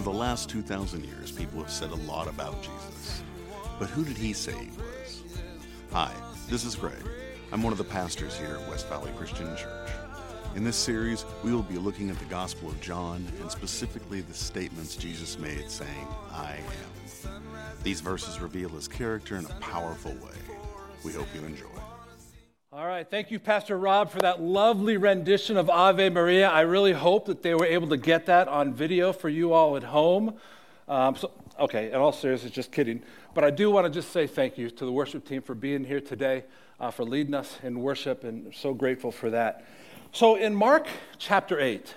Over the last 2,000 years, people have said a lot about Jesus. But who did he say he was? Hi, this is Greg. I'm one of the pastors here at West Valley Christian Church. In this series, we will be looking at the Gospel of John and specifically the statements Jesus made saying, I am. These verses reveal his character in a powerful way. We hope you enjoy. All right, thank you, Pastor Rob, for that lovely rendition of Ave Maria. I really hope that they were able to get that on video for you all at home. Um, so, okay, in all seriousness, just kidding. But I do want to just say thank you to the worship team for being here today, uh, for leading us in worship, and so grateful for that. So, in Mark chapter 8,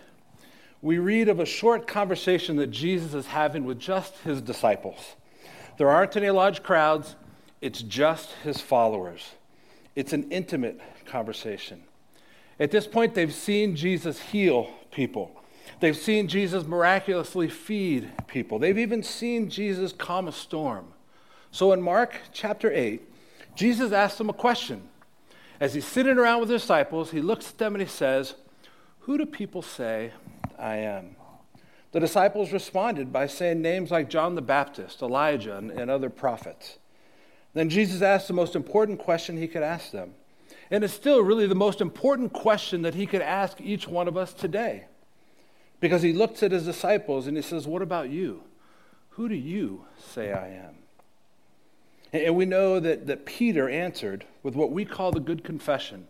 we read of a short conversation that Jesus is having with just his disciples. There aren't any large crowds, it's just his followers. It's an intimate conversation. At this point, they've seen Jesus heal people. They've seen Jesus miraculously feed people. They've even seen Jesus calm a storm. So in Mark chapter 8, Jesus asks them a question. As he's sitting around with his disciples, he looks at them and he says, Who do people say I am? The disciples responded by saying names like John the Baptist, Elijah, and, and other prophets. Then Jesus asked the most important question he could ask them. And it's still really the most important question that he could ask each one of us today. Because he looks at his disciples and he says, What about you? Who do you say I am? And we know that, that Peter answered with what we call the good confession.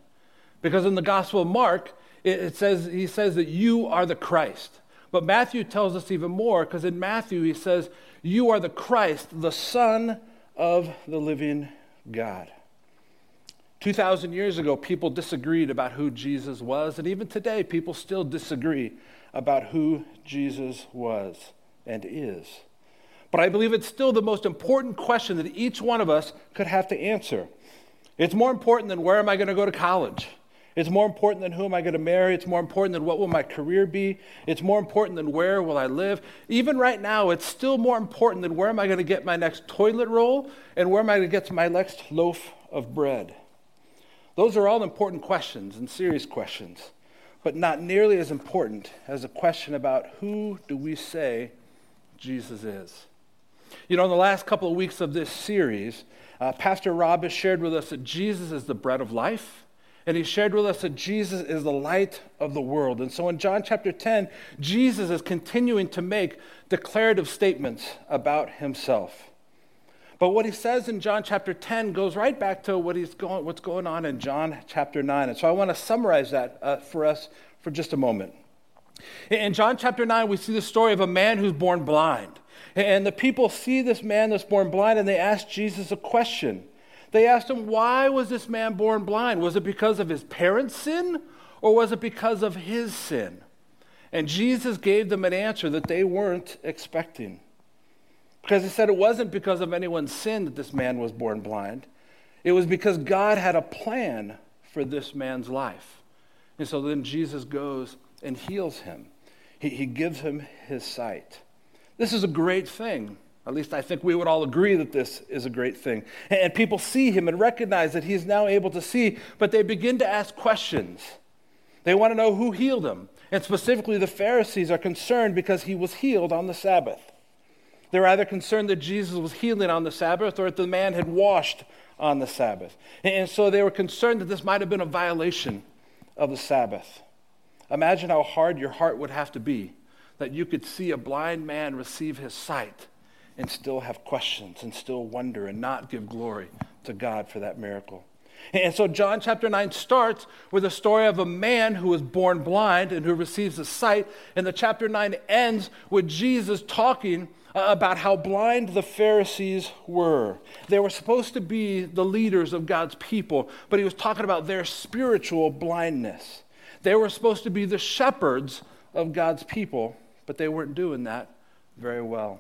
Because in the Gospel of Mark, it, it says, he says that you are the Christ. But Matthew tells us even more, because in Matthew he says, You are the Christ, the Son of the living God. 2,000 years ago, people disagreed about who Jesus was, and even today, people still disagree about who Jesus was and is. But I believe it's still the most important question that each one of us could have to answer. It's more important than where am I going to go to college? It's more important than who am I going to marry. It's more important than what will my career be. It's more important than where will I live. Even right now, it's still more important than where am I going to get my next toilet roll and where am I going to get my next loaf of bread. Those are all important questions and serious questions, but not nearly as important as a question about who do we say Jesus is. You know, in the last couple of weeks of this series, uh, Pastor Rob has shared with us that Jesus is the bread of life and he shared with us that Jesus is the light of the world. And so in John chapter 10, Jesus is continuing to make declarative statements about himself. But what he says in John chapter 10 goes right back to what he's going, what's going on in John chapter 9. And so I want to summarize that uh, for us for just a moment. In John chapter 9, we see the story of a man who's born blind. And the people see this man that's born blind and they ask Jesus a question. They asked him, Why was this man born blind? Was it because of his parents' sin or was it because of his sin? And Jesus gave them an answer that they weren't expecting. Because he said it wasn't because of anyone's sin that this man was born blind, it was because God had a plan for this man's life. And so then Jesus goes and heals him, he, he gives him his sight. This is a great thing at least I think we would all agree that this is a great thing. And people see him and recognize that he's now able to see, but they begin to ask questions. They want to know who healed him. And specifically, the Pharisees are concerned because he was healed on the Sabbath. They're either concerned that Jesus was healing on the Sabbath or that the man had washed on the Sabbath. And so they were concerned that this might have been a violation of the Sabbath. Imagine how hard your heart would have to be that you could see a blind man receive his sight and still have questions and still wonder and not give glory to God for that miracle. And so John chapter 9 starts with a story of a man who was born blind and who receives a sight. And the chapter 9 ends with Jesus talking uh, about how blind the Pharisees were. They were supposed to be the leaders of God's people, but he was talking about their spiritual blindness. They were supposed to be the shepherds of God's people, but they weren't doing that very well.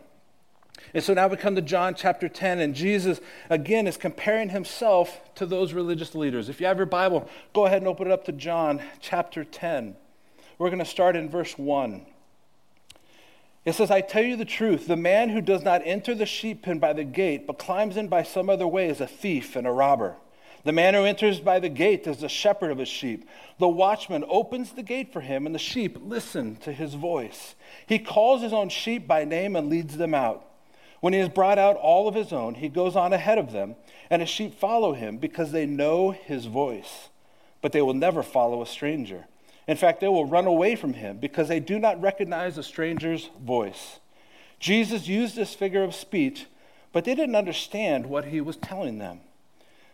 And so now we come to John chapter 10, and Jesus, again, is comparing himself to those religious leaders. If you have your Bible, go ahead and open it up to John chapter 10. We're going to start in verse 1. It says, I tell you the truth, the man who does not enter the sheep pen by the gate, but climbs in by some other way, is a thief and a robber. The man who enters by the gate is the shepherd of his sheep. The watchman opens the gate for him, and the sheep listen to his voice. He calls his own sheep by name and leads them out. When he has brought out all of his own, he goes on ahead of them, and his sheep follow him because they know his voice. But they will never follow a stranger. In fact, they will run away from him because they do not recognize a stranger's voice. Jesus used this figure of speech, but they didn't understand what he was telling them.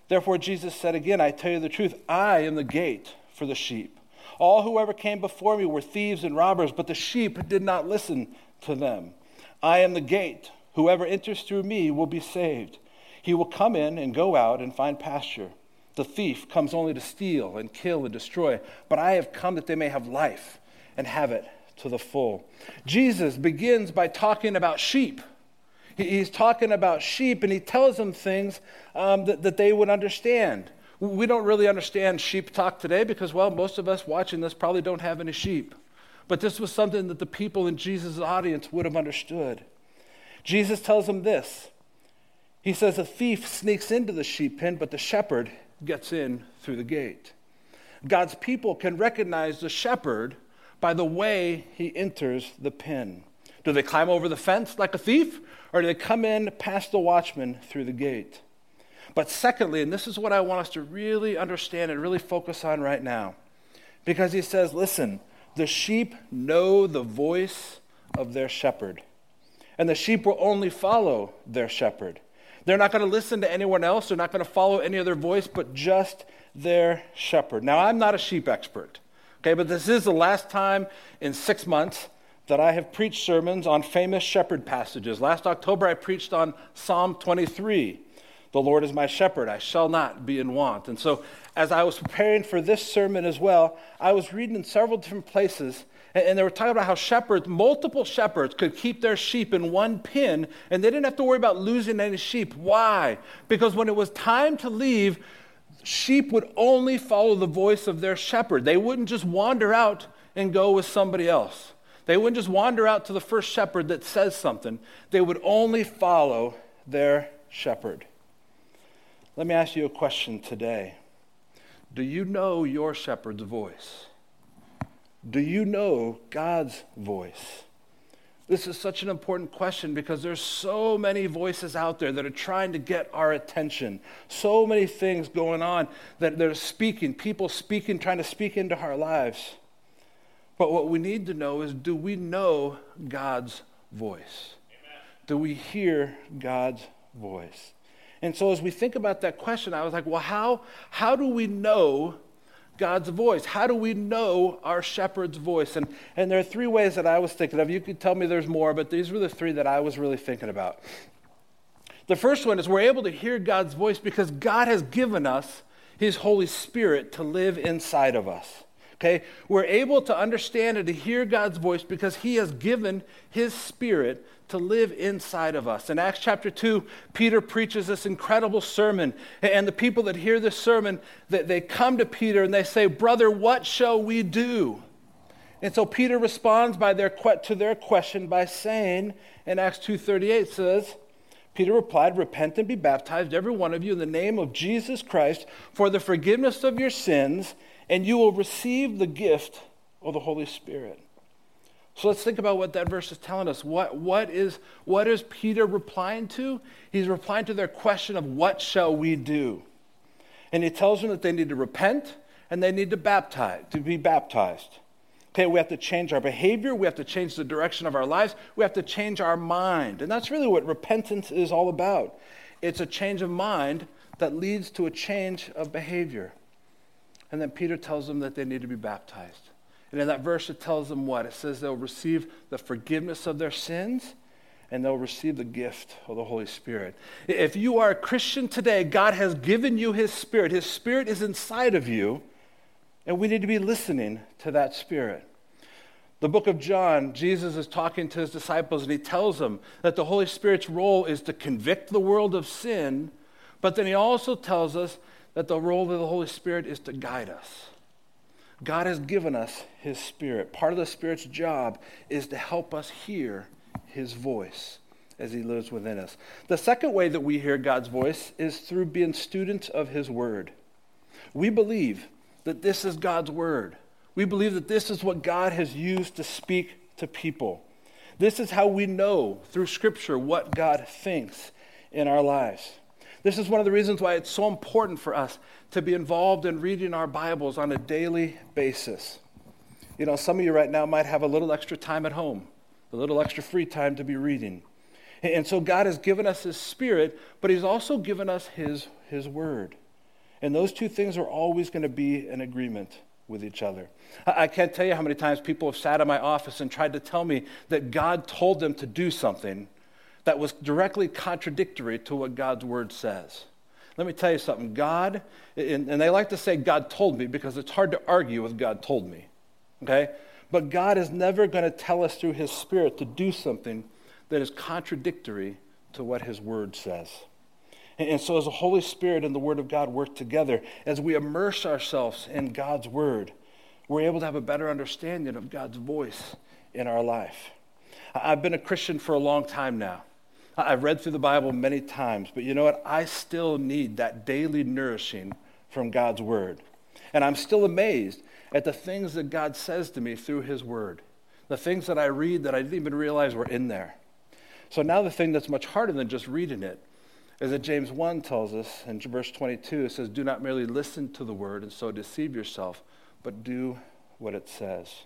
Therefore, Jesus said again, I tell you the truth, I am the gate for the sheep. All whoever came before me were thieves and robbers, but the sheep did not listen to them. I am the gate. Whoever enters through me will be saved. He will come in and go out and find pasture. The thief comes only to steal and kill and destroy, but I have come that they may have life and have it to the full. Jesus begins by talking about sheep. He's talking about sheep and he tells them things um, that, that they would understand. We don't really understand sheep talk today because, well, most of us watching this probably don't have any sheep. But this was something that the people in Jesus' audience would have understood. Jesus tells them this He says, A thief sneaks into the sheep pen, but the shepherd gets in through the gate. God's people can recognize the shepherd by the way he enters the pen. Do they climb over the fence like a thief, or do they come in past the watchman through the gate? But secondly, and this is what I want us to really understand and really focus on right now, because he says, listen, the sheep know the voice of their shepherd, and the sheep will only follow their shepherd. They're not going to listen to anyone else, they're not going to follow any other voice, but just their shepherd. Now, I'm not a sheep expert, okay, but this is the last time in six months that I have preached sermons on famous shepherd passages. Last October, I preached on Psalm 23. The Lord is my shepherd, I shall not be in want. And so, as I was preparing for this sermon as well, I was reading in several different places, and they were talking about how shepherds, multiple shepherds, could keep their sheep in one pen, and they didn't have to worry about losing any sheep. Why? Because when it was time to leave, sheep would only follow the voice of their shepherd. They wouldn't just wander out and go with somebody else. They wouldn't just wander out to the first shepherd that says something, they would only follow their shepherd. Let me ask you a question today Do you know your shepherd's voice? Do you know God's voice? This is such an important question because there's so many voices out there that are trying to get our attention. So many things going on that they're speaking, people speaking, trying to speak into our lives. But what we need to know is do we know God's voice? Amen. Do we hear God's voice? And so as we think about that question, I was like, well, how, how do we know God's voice? How do we know our shepherd's voice? And, and there are three ways that I was thinking of. You could tell me there's more, but these were the three that I was really thinking about. The first one is we're able to hear God's voice because God has given us his Holy Spirit to live inside of us. Okay? We're able to understand and to hear God's voice because He has given His Spirit to live inside of us. In Acts chapter 2, Peter preaches this incredible sermon. And the people that hear this sermon, they, come to Peter and they say, Brother, what shall we do? And so Peter responds by their, to their question by saying in Acts 2.38 says, Peter replied, Repent and be baptized, every one of you, in the name of Jesus Christ, for the forgiveness of your sins, and you will receive the gift of the Holy Spirit. So let's think about what that verse is telling us. What, what, is, what is Peter replying to? He's replying to their question of what shall we do? And he tells them that they need to repent and they need to baptize, to be baptized. Okay, we have to change our behavior, we have to change the direction of our lives, we have to change our mind. And that's really what repentance is all about. It's a change of mind that leads to a change of behavior. And then Peter tells them that they need to be baptized. And in that verse, it tells them what? It says they'll receive the forgiveness of their sins and they'll receive the gift of the Holy Spirit. If you are a Christian today, God has given you His Spirit. His Spirit is inside of you, and we need to be listening to that Spirit. The book of John, Jesus is talking to his disciples, and he tells them that the Holy Spirit's role is to convict the world of sin, but then he also tells us that the role of the Holy Spirit is to guide us. God has given us His Spirit. Part of the Spirit's job is to help us hear His voice as He lives within us. The second way that we hear God's voice is through being students of His Word. We believe that this is God's word. We believe that this is what God has used to speak to people. This is how we know through Scripture what God thinks in our lives. This is one of the reasons why it's so important for us to be involved in reading our Bibles on a daily basis. You know, some of you right now might have a little extra time at home, a little extra free time to be reading. And so God has given us His Spirit, but He's also given us His, His Word. And those two things are always going to be in agreement with each other. I can't tell you how many times people have sat in my office and tried to tell me that God told them to do something that was directly contradictory to what God's Word says. Let me tell you something. God, and, they like to say God told me because it's hard to argue with God told me. Okay? But God is never going to tell us through His Spirit to do something that is contradictory to what His Word says. And so, as the Holy Spirit and the Word of God work together, as we immerse ourselves in God's Word, we're able to have a better understanding of God's voice in our life. I've been a Christian for a long time now. I've read through the Bible many times, but you know what? I still need that daily nourishing from God's Word. And I'm still amazed at the things that God says to me through His Word, the things that I read that I didn't even realize were in there. So now the thing that's much harder than just reading it is that James 1 tells us in verse 22, it says, Do not merely listen to the Word and so deceive yourself, but do what it says.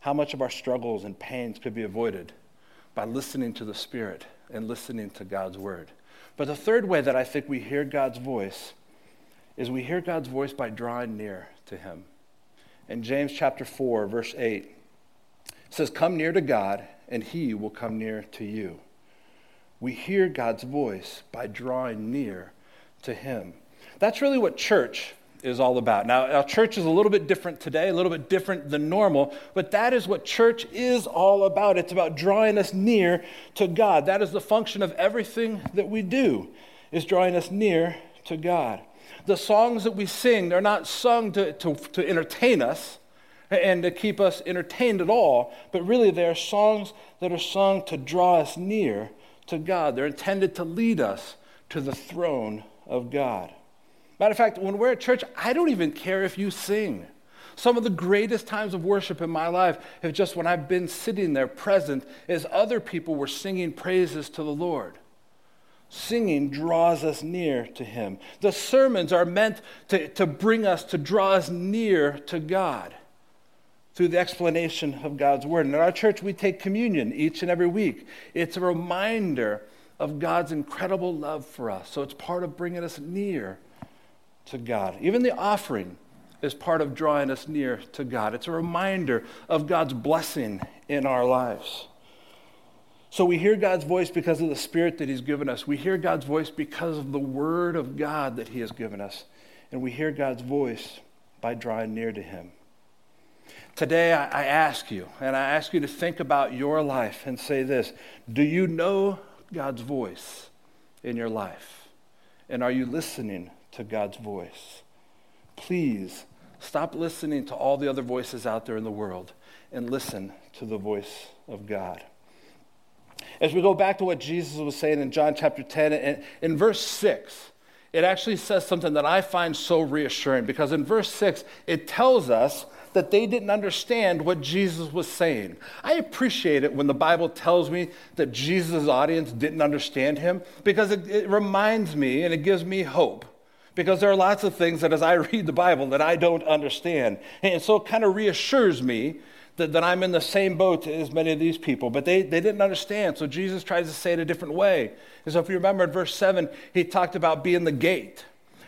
How much of our struggles and pains could be avoided by listening to the Spirit and listening to God's Word? But the third way that I think we hear God's voice is we hear God's voice by drawing near to Him. In James chapter 4, verse 8, it says, Come near to God, and He will come near to you. We hear God's voice by drawing near to Him. That's really what church is all about. Now, our church is a little bit different today, a little bit different than normal, but that is what church is all about. It's about drawing us near to God. That is the function of everything that we do, is drawing us near to God. The songs that we sing, they're not sung to, to, to entertain us and to keep us entertained at all, but really they're songs that are sung to draw us near to God. They're intended to lead us to the throne of God. Matter of fact, when we're at church, I don't even care if you sing. Some of the greatest times of worship in my life have just when I've been sitting there present as other people were singing praises to the Lord. Singing draws us near to Him. The sermons are meant to, to bring us, to draw us near to God through the explanation of God's Word. And in our church, we take communion each and every week. It's a reminder of God's incredible love for us. So it's part of bringing us near to God. Even the offering is part of drawing us near to God. It's a reminder of God's blessing in our lives. So we hear God's voice because of the Spirit that He's given us. We hear God's voice because of the Word of God that He has given us. And we hear God's voice by drawing near to Him. Today, I ask you, and I ask you to think about your life and say this Do you know God's voice in your life? And are you listening to God's voice. Please stop listening to all the other voices out there in the world and listen to the voice of God. As we go back to what Jesus was saying in John chapter 10, and in verse 6, it actually says something that I find so reassuring because in verse 6, it tells us that they didn't understand what Jesus was saying. I appreciate it when the Bible tells me that Jesus' audience didn't understand him because it, it reminds me and it gives me hope because there are lots of things that as I read the Bible that I don't understand. And so it kind of reassures me that, that I'm in the same boat as many of these people. But they, they didn't understand. So Jesus tries to say it a different way. And so if you remember in verse 7, he talked about being the gate.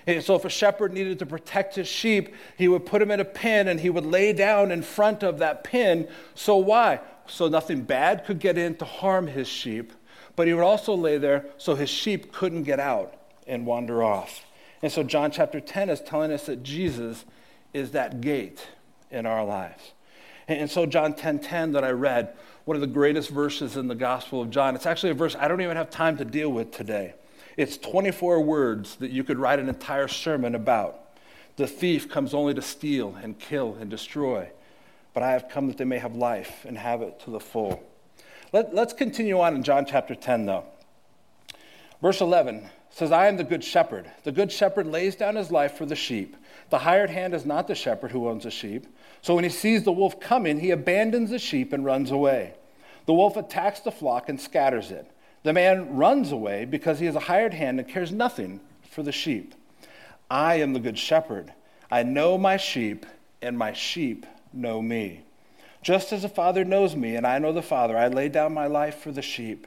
And so if a shepherd needed to protect his sheep, he would put him in a pen and he would lay down in front of that pen. So why? So nothing bad could get in to harm his sheep. But he would also lay there so his sheep couldn't get out and wander off. And so John chapter 10 is telling us that Jesus is that gate in our lives. And so John 10:10 10, 10 that I read, one of the greatest verses in the Gospel of John. It's actually a verse I don't even have time to deal with today. It's 24 words that you could write an entire sermon about. The thief comes only to steal and kill and destroy, but I have come that they may have life and have it to the full. Let, us continue on in John chapter 10, though. Verse 11 says, I am the good shepherd. The good shepherd lays down his life for the sheep. The hired hand is not the shepherd who owns the sheep. So when he sees the wolf coming, he abandons the sheep and runs away. The wolf attacks the flock and scatters it. The man runs away because he is a hired hand and cares nothing for the sheep. I am the good shepherd. I know my sheep, and my sheep know me. Just as the Father knows me, and I know the Father, I lay down my life for the sheep.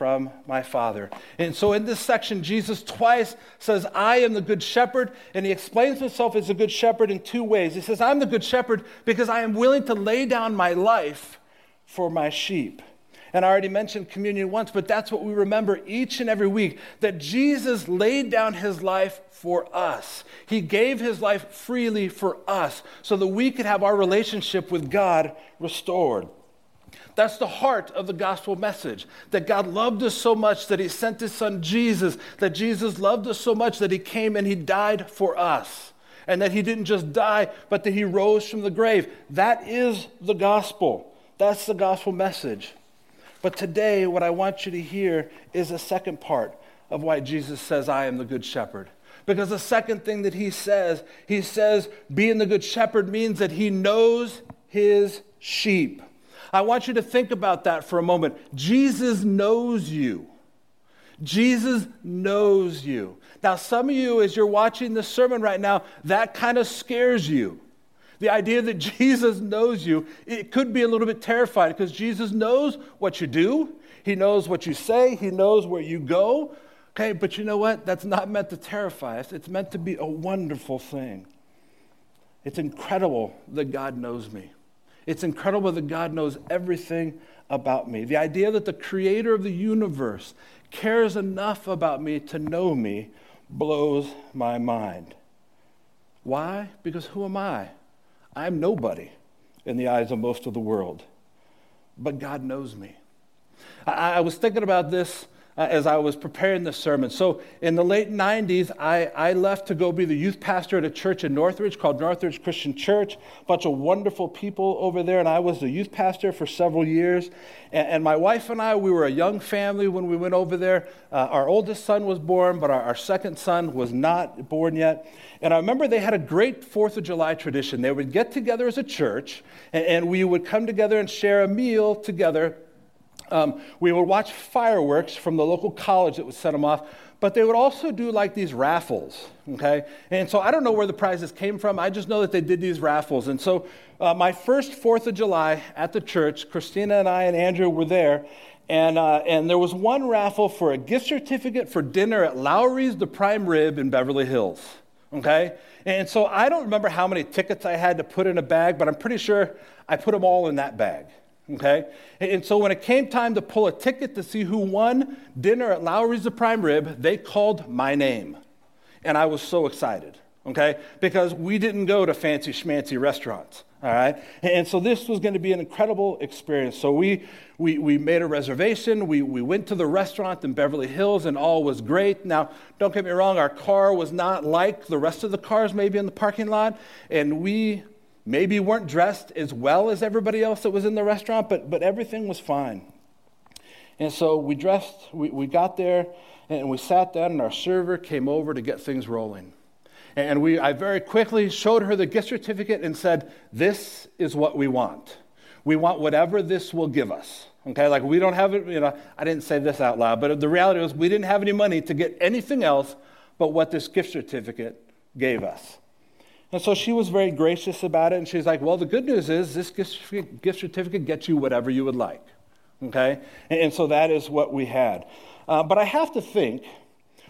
from my Father. And so in this section, Jesus twice says, I am the good shepherd, and he explains himself as a good shepherd in two ways. He says, I'm the good shepherd because I am willing to lay down my life for my sheep. And I already mentioned communion once, but that's what we remember each and every week that Jesus laid down his life for us. He gave his life freely for us so that we could have our relationship with God restored. That's the heart of the gospel message that God loved us so much that he sent his son Jesus, that Jesus loved us so much that he came and he died for us, and that he didn't just die, but that he rose from the grave. That is the gospel. That's the gospel message. But today, what I want you to hear is the second part of why Jesus says, I am the good shepherd. Because the second thing that he says, he says, being the good shepherd means that he knows his sheep. I want you to think about that for a moment. Jesus knows you. Jesus knows you. Now, some of you, as you're watching this sermon right now, that kind of scares you. The idea that Jesus knows you, it could be a little bit terrifying because Jesus knows what you do, He knows what you say, He knows where you go. Okay, but you know what? That's not meant to terrify us, it's meant to be a wonderful thing. It's incredible that God knows me. It's incredible that God knows everything about me. The idea that the creator of the universe cares enough about me to know me blows my mind. Why? Because who am I? I'm nobody in the eyes of most of the world. But God knows me. I, I was thinking about this uh, as I was preparing this sermon. So, in the late 90s, I, I left to go be the youth pastor at a church in Northridge called Northridge Christian Church. A bunch of wonderful people over there, and I was the youth pastor for several years. And, and my wife and I, we were a young family when we went over there. Uh, our oldest son was born, but our, our second son was not born yet. And I remember they had a great Fourth of July tradition. They would get together as a church, and, and we would come together and share a meal together um, we would watch fireworks from the local college that would set them off, but they would also do like these raffles, okay? And so I don't know where the prizes came from. I just know that they did these raffles. And so uh, my first Fourth of July at the church, Christina and I and Andrew were there, and, uh, and there was one raffle for a gift certificate for dinner at Lawry's The Prime Rib in Beverly Hills, okay? And so I don't remember how many tickets I had to put in a bag, but I'm pretty sure I put them all in that bag. Okay? And so when it came time to pull a ticket to see who won dinner at Lawry's the Prime Rib, they called my name. And I was so excited, okay? Because we didn't go to fancy schmancy restaurants, all right? And so this was going to be an incredible experience. So we, we, we made a reservation. We, we went to the restaurant in Beverly Hills, and all was great. Now, don't get me wrong, our car was not like the rest of the cars maybe in the parking lot. And we maybe weren't dressed as well as everybody else that was in the restaurant, but, but everything was fine. And so we dressed, we, we got there, and we sat down, and our server came over to get things rolling. And we, I very quickly showed her the gift certificate and said, This is what we want. We want whatever this will give us. Okay, like we don't have it, you know, I didn't say this out loud, but the reality was we didn't have any money to get anything else but what this gift certificate gave us. And so she was very gracious about it. And she's like, Well, the good news is this gift certificate gets you whatever you would like. Okay? And so that is what we had. Uh, but I have to think,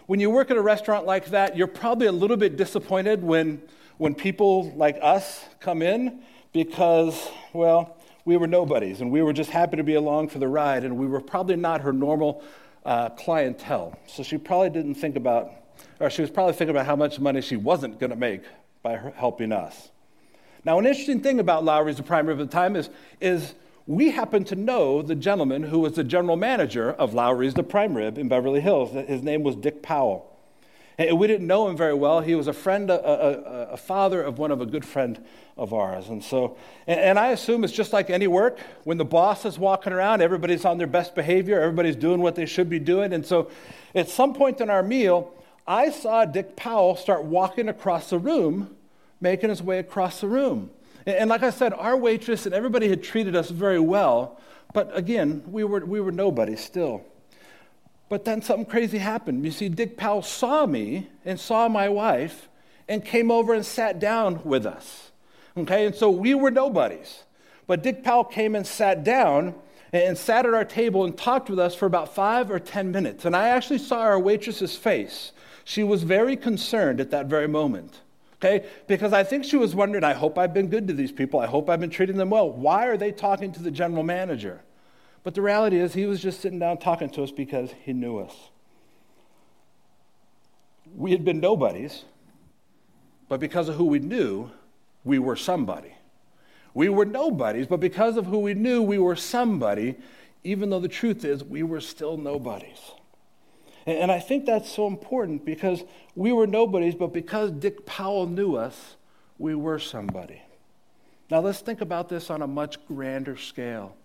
when you work at a restaurant like that, you're probably a little bit disappointed when, when people like us come in because, well, we were nobodies and we were just happy to be along for the ride and we were probably not her normal uh, clientele. So she probably didn't think about, or she was probably thinking about how much money she wasn't going to make by helping us. Now, an interesting thing about Lawry's the prime rib at the time is, is we happen to know the gentleman who was the general manager of Lawry's the prime rib in Beverly Hills. His name was Dick Powell. And we didn't know him very well. He was a friend, a, a, a father of one of a good friend of ours. And so, and, and, I assume it's just like any work. When the boss is walking around, everybody's on their best behavior, everybody's doing what they should be doing. And so, at some point in our meal, I saw Dick Powell start walking across the room, making his way across the room. And, and like I said, our waitress and everybody had treated us very well. But again, we were, we were nobody still. But then something crazy happened. You see, Dick Powell saw me and saw my wife and came over and sat down with us. Okay, and so we were nobodies. But Dick Powell came and sat down and sat at our table and talked with us for about five or 10 minutes. And I actually saw our waitress's face. She was very concerned at that very moment. Okay, because I think she was wondering, I hope I've been good to these people. I hope I've been treating them well. Why are they talking to the general manager? But the reality is, he was just sitting down talking to us because he knew us. We had been nobodies, but because of who we knew, we were somebody. We were nobodies, but because of who we knew, we were somebody, even though the truth is, we were still nobodies. And I think that's so important because we were nobodies, but because Dick Powell knew us, we were somebody. Now let's think about this on a much grander scale.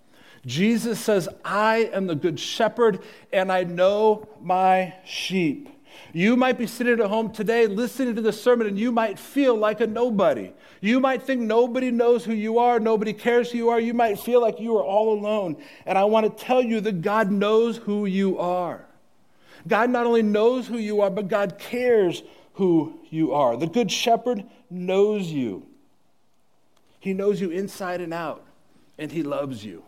Jesus says, I am the good shepherd and I know my sheep. You might be sitting at home today listening to the sermon and you might feel like a nobody. You might think nobody knows who you are, nobody cares who you are. You might feel like you are all alone. And I want to tell you that God knows who you are. God not only knows who you are, but God cares who you are. The Good Shepherd knows you. He knows you inside and out, and He loves you.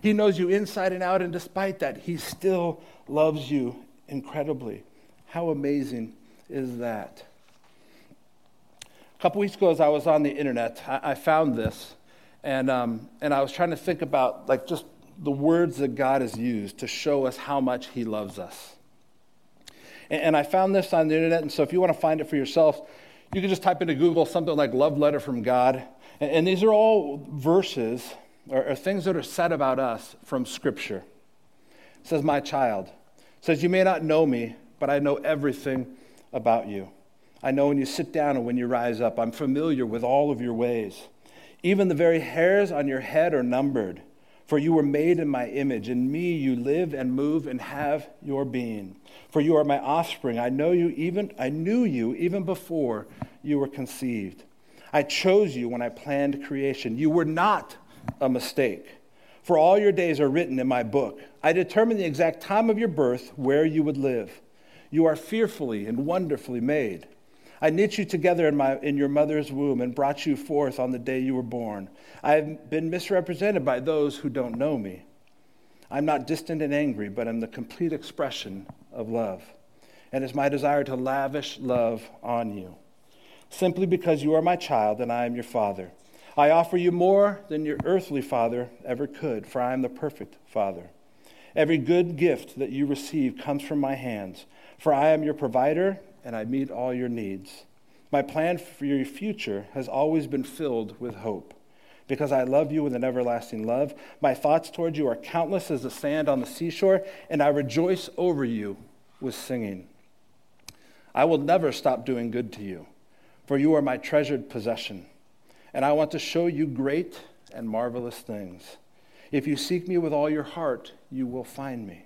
He knows you inside and out, and despite that, He still loves you incredibly. How amazing is that? A couple weeks ago, as I was on the internet, I, I found this, and, um, and I was trying to think about like just the words that God has used to show us how much He loves us. And, and I found this on the internet, and so if you want to find it for yourself, you can just type into Google something like "love letter from God," and, and these are all verses or, or things that are said about us from Scripture. It says, My child. It says, You may not know me, but I know everything about you. I know when you sit down and when you rise up. I'm familiar with all of your ways. Even the very hairs on your head are numbered. For you were made in my image. In me you live and move and have your being. For you are my offspring. I know you even I knew you even before you were conceived. I chose you when I planned creation. You were not a mistake. For all your days are written in my book. I determined the exact time of your birth, where you would live. You are fearfully and wonderfully made. I knit you together in, my, in your mother's womb and brought you forth on the day you were born. I have been misrepresented by those who don't know me. I'm not distant and angry, but I'm the complete expression of love. And it's my desire to lavish love on you. Simply because you are my child and I am your father. I offer you more than your earthly father ever could, for I am the perfect father. Every good gift that you receive comes from my hands, for I am your provider and I meet all your needs. My plan for your future has always been filled with hope. Because I love you with an everlasting love, my thoughts toward you are countless as the sand on the seashore, and I rejoice over you with singing. I will never stop doing good to you, for you are my treasured possession and I want to show you great and marvelous things. If you seek me with all your heart, you will find me.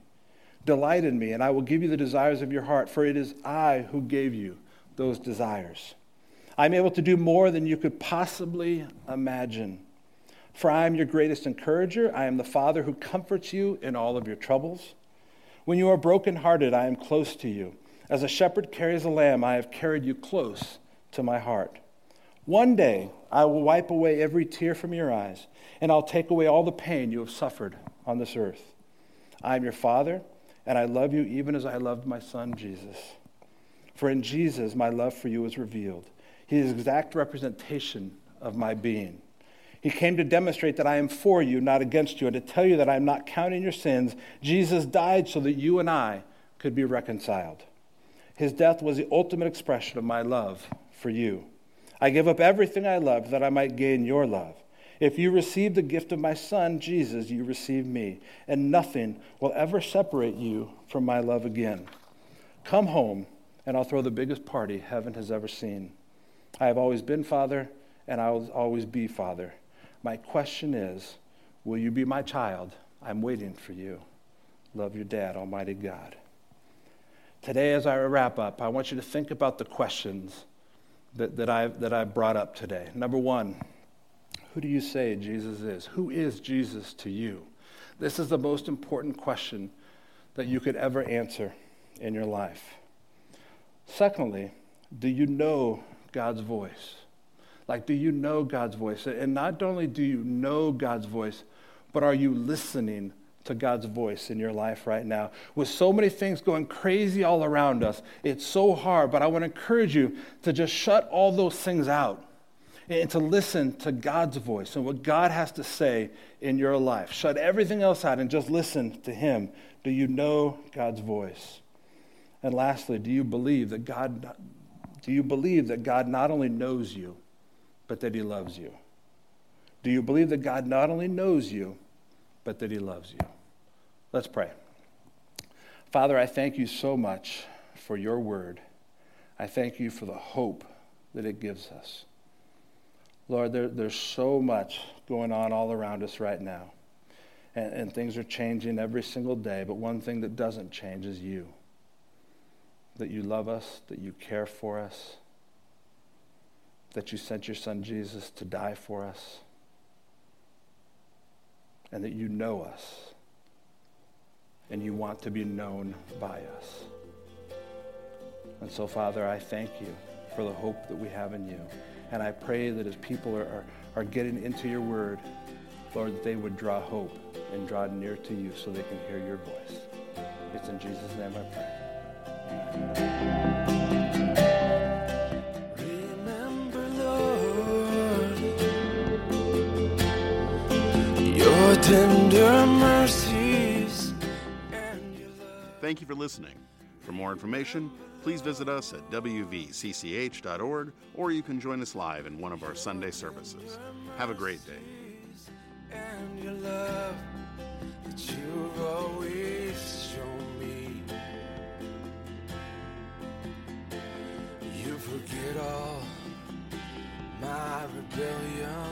Delight in me, and I will give you the desires of your heart, for it is I who gave you those desires. I'm able to do more than you could possibly imagine. For I am your greatest encourager. I am the Father who comforts you in all of your troubles. When you are brokenhearted, I am close to you. As a shepherd carries a lamb, I have carried you close to my heart. One day I will wipe away every tear from your eyes, and I'll take away all the pain you have suffered on this earth. I am your Father, and I love you even as I loved my Son, Jesus. For in Jesus, my love for you is revealed. He is exact representation of my being. He came to demonstrate that I am for you, not against you, and to tell you that I am not counting your sins. Jesus died so that you and I could be reconciled. His death was the ultimate expression of my love for you. I give up everything I love that I might gain your love. If you receive the gift of my Son, Jesus, you receive me, and nothing will ever separate you from my love again. Come home, and I'll throw the biggest party heaven has ever seen. I have always been Father, and I will always be Father. My question is Will you be my child? I'm waiting for you. Love your dad, Almighty God. Today, as I wrap up, I want you to think about the questions that, that, I, that I brought up today. Number one, who do you say Jesus is? Who is Jesus to you? This is the most important question that you could ever answer in your life. Secondly, do you know God's voice? Like, do you know God's voice? And not only do you know God's voice, but are you listening to God's voice in your life right now? With so many things going crazy all around us, it's so hard, but I want to encourage you to just shut all those things out and to listen to God's voice and what God has to say in your life. Shut everything else out and just listen to Him. Do you know God's voice? And lastly, do you believe that God do you believe that God not only knows you, but that He loves you? Do you believe that God not only knows you, but that He loves you? Let's pray. Father, I thank you so much for your word. I thank you for the hope that it gives us. Lord, there, there's so much going on all around us right now. And, and things are changing every single day, but one thing that doesn't change is you. That you love us, that you care for us, that you sent your son Jesus to die for us, and that you know us, and you want to be known by us. And so, Father, I thank you for the hope that we have in you. And I pray that as people are, are, are getting into your word, Lord, that they would draw hope and draw near to you so they can hear your voice. It's in Jesus' name I pray. Remember, Lord, your tender Thank you for listening. For more information, please visit us at wvcch.org or you can join us live in one of our Sunday services. Have a great day. and your love that you've always shown me. You forget all my rebellion.